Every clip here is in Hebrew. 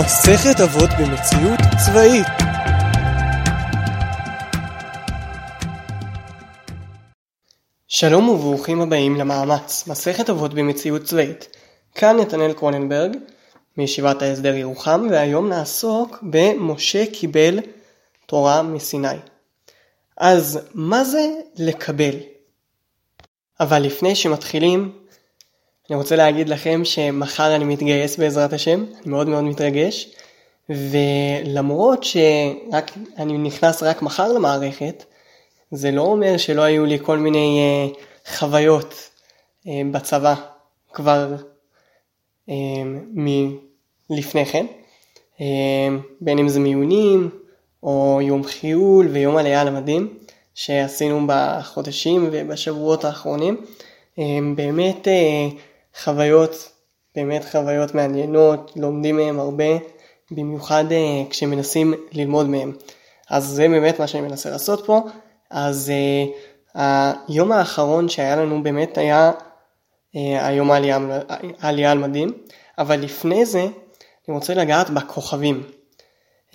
מסכת אבות במציאות צבאית שלום וברוכים הבאים למאמץ, מסכת אבות במציאות צבאית. כאן נתנאל קרוננברג, מישיבת ההסדר ירוחם, והיום נעסוק במשה קיבל תורה מסיני. אז מה זה לקבל? אבל לפני שמתחילים, אני רוצה להגיד לכם שמחר אני מתגייס בעזרת השם, אני מאוד מאוד מתרגש, ולמרות שאני נכנס רק מחר למערכת, זה לא אומר שלא היו לי כל מיני uh, חוויות uh, בצבא כבר uh, מלפני כן, uh, בין אם זה מיונים או יום חיול ויום עלייה למדים שעשינו בחודשים ובשבועות האחרונים. Uh, באמת uh, חוויות, באמת חוויות מעניינות, לומדים מהם הרבה, במיוחד uh, כשמנסים ללמוד מהם. אז זה באמת מה שאני מנסה לעשות פה. אז uh, היום האחרון שהיה לנו באמת היה uh, היום העלייה, העלייה על מדים, אבל לפני זה אני רוצה לגעת בכוכבים. Uh,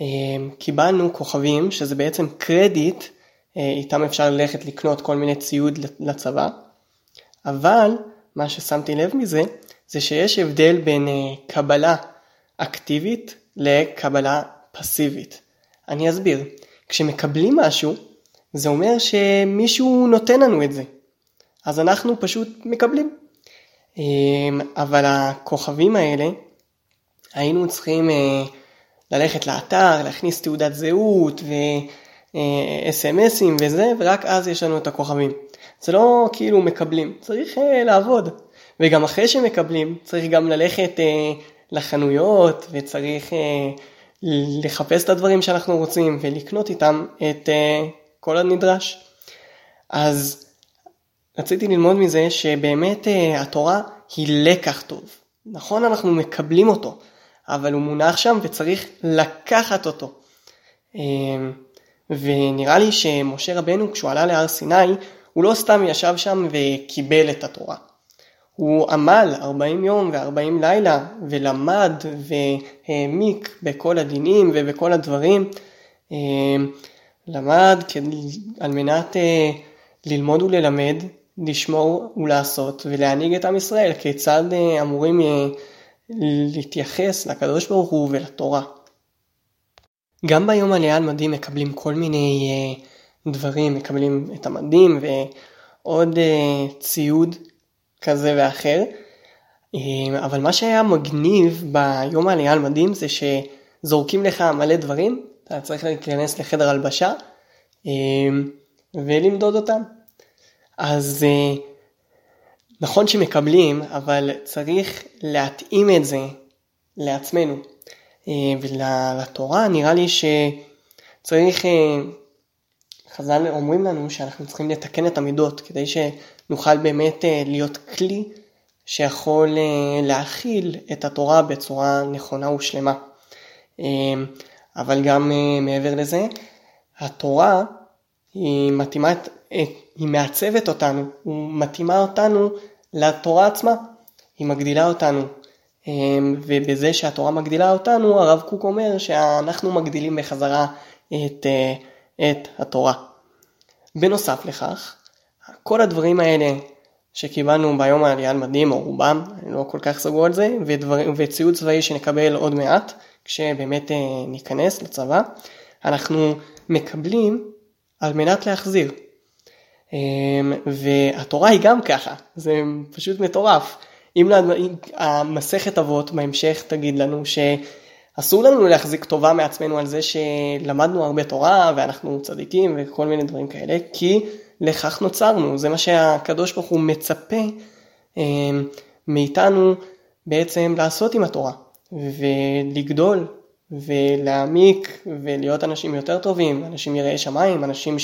קיבלנו כוכבים שזה בעצם קרדיט, uh, איתם אפשר ללכת לקנות כל מיני ציוד לצבא, אבל מה ששמתי לב מזה זה שיש הבדל בין uh, קבלה אקטיבית לקבלה פסיבית. אני אסביר. כשמקבלים משהו, זה אומר שמישהו נותן לנו את זה. אז אנחנו פשוט מקבלים. אמ, אבל הכוכבים האלה, היינו צריכים אה, ללכת לאתר, להכניס תעודת זהות ו-SMSים אה, וזה, ורק אז יש לנו את הכוכבים. זה לא כאילו מקבלים, צריך אה, לעבוד. וגם אחרי שמקבלים, צריך גם ללכת לחנויות, וצריך לחפש את הדברים שאנחנו רוצים, ולקנות איתם את כל הנדרש. אז רציתי ללמוד מזה שבאמת uh, התורה היא לקח טוב. נכון אנחנו מקבלים אותו, אבל הוא מונח שם וצריך לקחת אותו. Uh, ונראה לי שמשה רבנו כשהוא עלה להר סיני, הוא לא סתם ישב שם וקיבל את התורה. הוא עמל 40 יום ו-40 לילה ולמד והעמיק בכל הדינים ובכל הדברים. Uh, למד על מנת אה, ללמוד וללמד, לשמור ולעשות ולהנהיג את עם ישראל, כיצד אה, אמורים אה, להתייחס לקדוש ברוך הוא ולתורה. גם ביום עלייה על מדים מקבלים כל מיני דברים, מקבלים את המדים ועוד ציוד כזה ואחר. אבל מה שהיה מגניב ביום העלייה על מדים זה שזורקים לך מלא דברים אתה צריך להיכנס לחדר הלבשה אמ, ולמדוד אותם. אז אה, נכון שמקבלים, אבל צריך להתאים את זה לעצמנו. אה, ולתורה נראה לי שצריך, אה, חז"ל אומרים לנו שאנחנו צריכים לתקן את המידות כדי שנוכל באמת להיות כלי שיכול להכיל את התורה בצורה נכונה ושלמה. אבל גם מעבר לזה, התורה היא מתאימה, היא מעצבת אותנו, היא מתאימה אותנו לתורה עצמה, היא מגדילה אותנו. Um, ובזה שהתורה מגדילה אותנו, הרב קוק אומר שאנחנו מגדילים בחזרה את, uh, את התורה. בנוסף לכך, כל הדברים האלה שקיבלנו ביום העלייה על מדים, או רובם, אני לא כל כך סגור על זה, ודבר, וציוד צבאי שנקבל עוד מעט, כשבאמת אה, ניכנס לצבא, אנחנו מקבלים על מנת להחזיר. אמ, והתורה היא גם ככה, זה פשוט מטורף. אם המסכת אבות בהמשך תגיד לנו שאסור לנו להחזיק טובה מעצמנו על זה שלמדנו הרבה תורה ואנחנו צדיקים וכל מיני דברים כאלה, כי לכך נוצרנו, זה מה שהקדוש ברוך הוא מצפה אמ, מאיתנו בעצם לעשות עם התורה. ולגדול ולהעמיק ולהיות אנשים יותר טובים, אנשים יראי שמיים, אנשים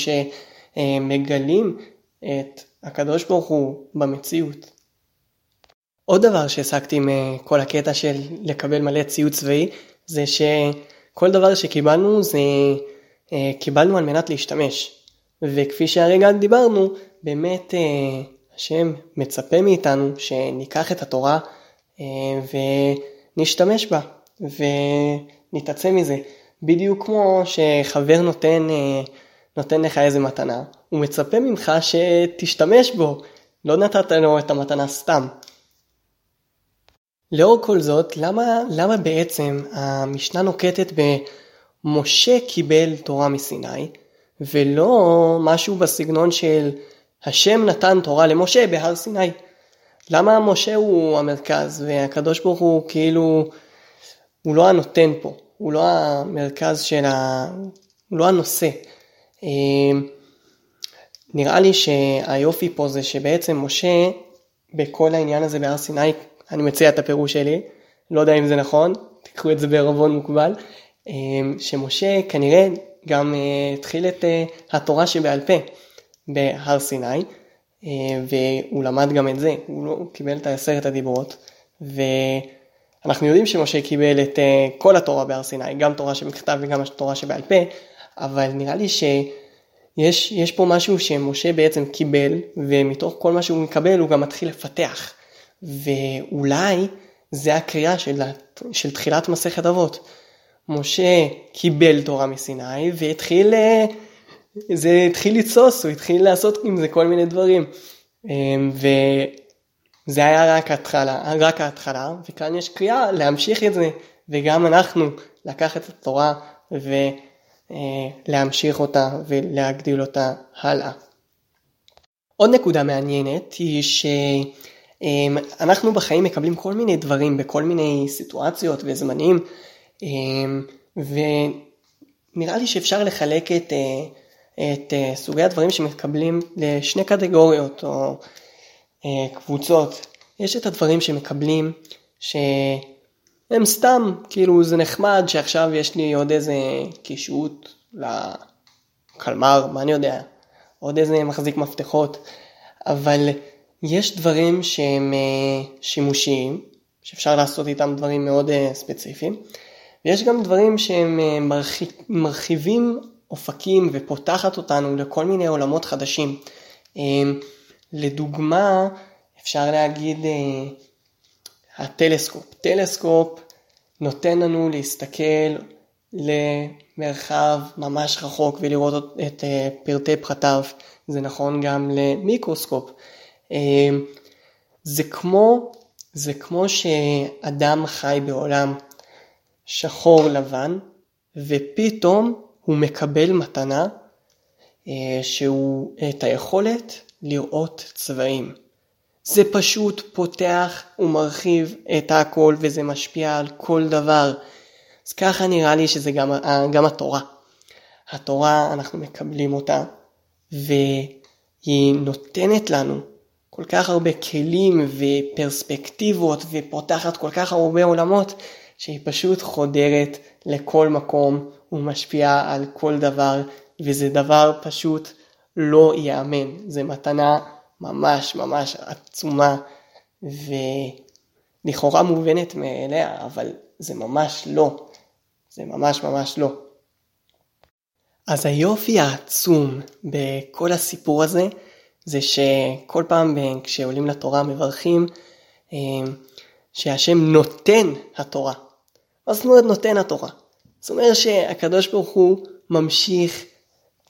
שמגלים את הקדוש ברוך הוא במציאות. עוד דבר שהעסקתי מכל הקטע של לקבל מלא ציוד צבאי, זה שכל דבר שקיבלנו זה אה, קיבלנו על מנת להשתמש. וכפי שהרגע דיברנו, באמת אה, השם מצפה מאיתנו שניקח את התורה אה, ו... נשתמש בה. ונתעצם מזה. בדיוק כמו שחבר נותן, אה, נותן לך איזה מתנה, הוא מצפה ממך שתשתמש בו, לא נתת לו את המתנה סתם. לאור כל זאת, למה, למה בעצם המשנה נוקטת במשה קיבל תורה מסיני, ולא משהו בסגנון של השם נתן תורה למשה בהר סיני? למה משה הוא המרכז והקדוש ברוך הוא כאילו, הוא לא הנותן פה, הוא לא המרכז של ה... הוא לא הנושא. אמ, נראה לי שהיופי פה זה שבעצם משה בכל העניין הזה בהר סיני, אני מציע את הפירוש שלי, לא יודע אם זה נכון, תיקחו את זה בערבון מוקבל, אמ, שמשה כנראה גם אה, התחיל את אה, התורה שבעל פה בהר סיני, אה, והוא למד גם את זה, הוא, לא, הוא קיבל את עשרת הדיברות, ואנחנו יודעים שמשה קיבל את כל התורה בהר סיני, גם תורה שבכתב וגם התורה שבעל פה, אבל נראה לי ש... יש, יש פה משהו שמשה בעצם קיבל, ומתוך כל מה שהוא מקבל הוא גם מתחיל לפתח. ואולי זה הקריאה של, של תחילת מסכת אבות. משה קיבל תורה מסיני והתחיל, אה, זה התחיל לצוס, הוא התחיל לעשות עם זה כל מיני דברים. אמ, וזה היה רק ההתחלה, רק ההתחלה, וכאן יש קריאה להמשיך את זה, וגם אנחנו לקחת את התורה ו... אה, אותה ולהגדיל אותה הלאה. עוד נקודה מעניינת היא שאנחנו בחיים מקבלים כל מיני דברים בכל מיני סיטואציות וזמנים אה, ונראה לי שאפשר לחלק את, אה, את סוגי הדברים שמקבלים לשני קטגוריות או קבוצות. יש את הדברים שמקבלים ש... הם סתם, כאילו זה נחמד שעכשיו יש לי עוד איזה קישוט לקלמר, מה אני יודע, עוד איזה מחזיק מפתחות, אבל יש דברים שהם אה, שימושיים, שאפשר לעשות איתם דברים מאוד אה, ספציפיים, ויש גם דברים שהם אה, מרחיבים אופקים ופותחת אותנו לכל מיני עולמות חדשים. לדוגמה, אפשר להגיד הטלסקופ. טלסקופ נותן לנו להסתכל למרחב ממש רחוק ולראות את פרטי פרטיו. זה נכון גם למיקרוסקופ. אה, זה כמו, זה כמו שאדם חי בעולם שחור לבן ופתאום הוא מקבל מתנה אה, שהוא את היכולת לראות צבעים. זה פשוט פותח ומרחיב את הכל וזה משפיע על כל דבר. אז ככה נראה לי שזה גם, גם התורה. התורה, אנחנו מקבלים אותה, והיא נותנת לנו כל כך הרבה כלים ופרספקטיבות ופותחת כל כך הרבה עולמות, שהיא פשוט חודרת לכל מקום ומשפיעה על כל דבר, וזה דבר פשוט לא ייאמן. זה מתנה ממש ממש עצומה ולכאורה מובנת מאליה, אבל זה ממש לא. זה ממש ממש לא. אז היופי העצום בכל הסיפור הזה, זה שכל פעם כשעולים לתורה מברכים אה, שהשם נותן התורה. מה זאת אומרת נותן התורה? זאת אומרת שהקדוש ברוך הוא ממשיך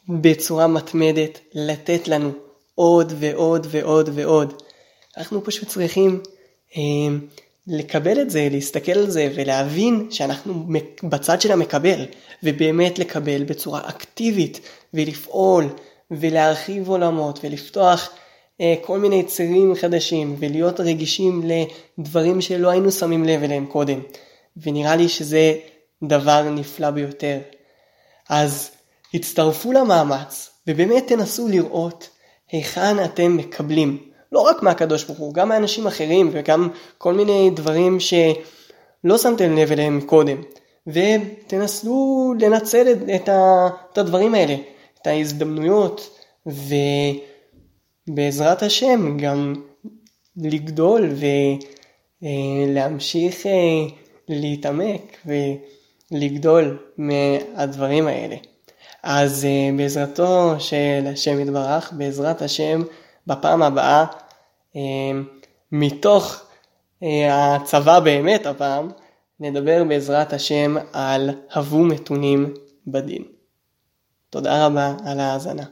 בצורה מתמדת לתת לנו עוד ועוד ועוד ועוד. אנחנו פשוט צריכים אה, לקבל את זה, להסתכל על זה ולהבין שאנחנו בצד של המקבל, ובאמת לקבל בצורה אקטיבית ולפעול ולהרחיב עולמות ולפתוח אה, כל מיני צירים חדשים ולהיות רגישים לדברים שלא היינו שמים לב אליהם קודם. ונראה לי שזה דבר נפלא ביותר. אז הצטרפו למאמץ ובאמת תנסו לראות היכן אתם מקבלים, לא רק מהקדוש ברוך הוא, גם מאנשים אחרים וגם כל מיני דברים שלא שמתם לב אליהם קודם, ותנסו לנצל את, את הדברים האלה, את ההזדמנויות, ובעזרת השם גם לגדול ולהמשיך אה, להתעמק ולגדול מהדברים האלה. אז uh, בעזרתו של השם יתברך, בעזרת השם, בפעם הבאה, מתוך הצבא באמת הפעם, נדבר בעזרת השם על הבו מתונים בדין. תודה רבה על ההאזנה.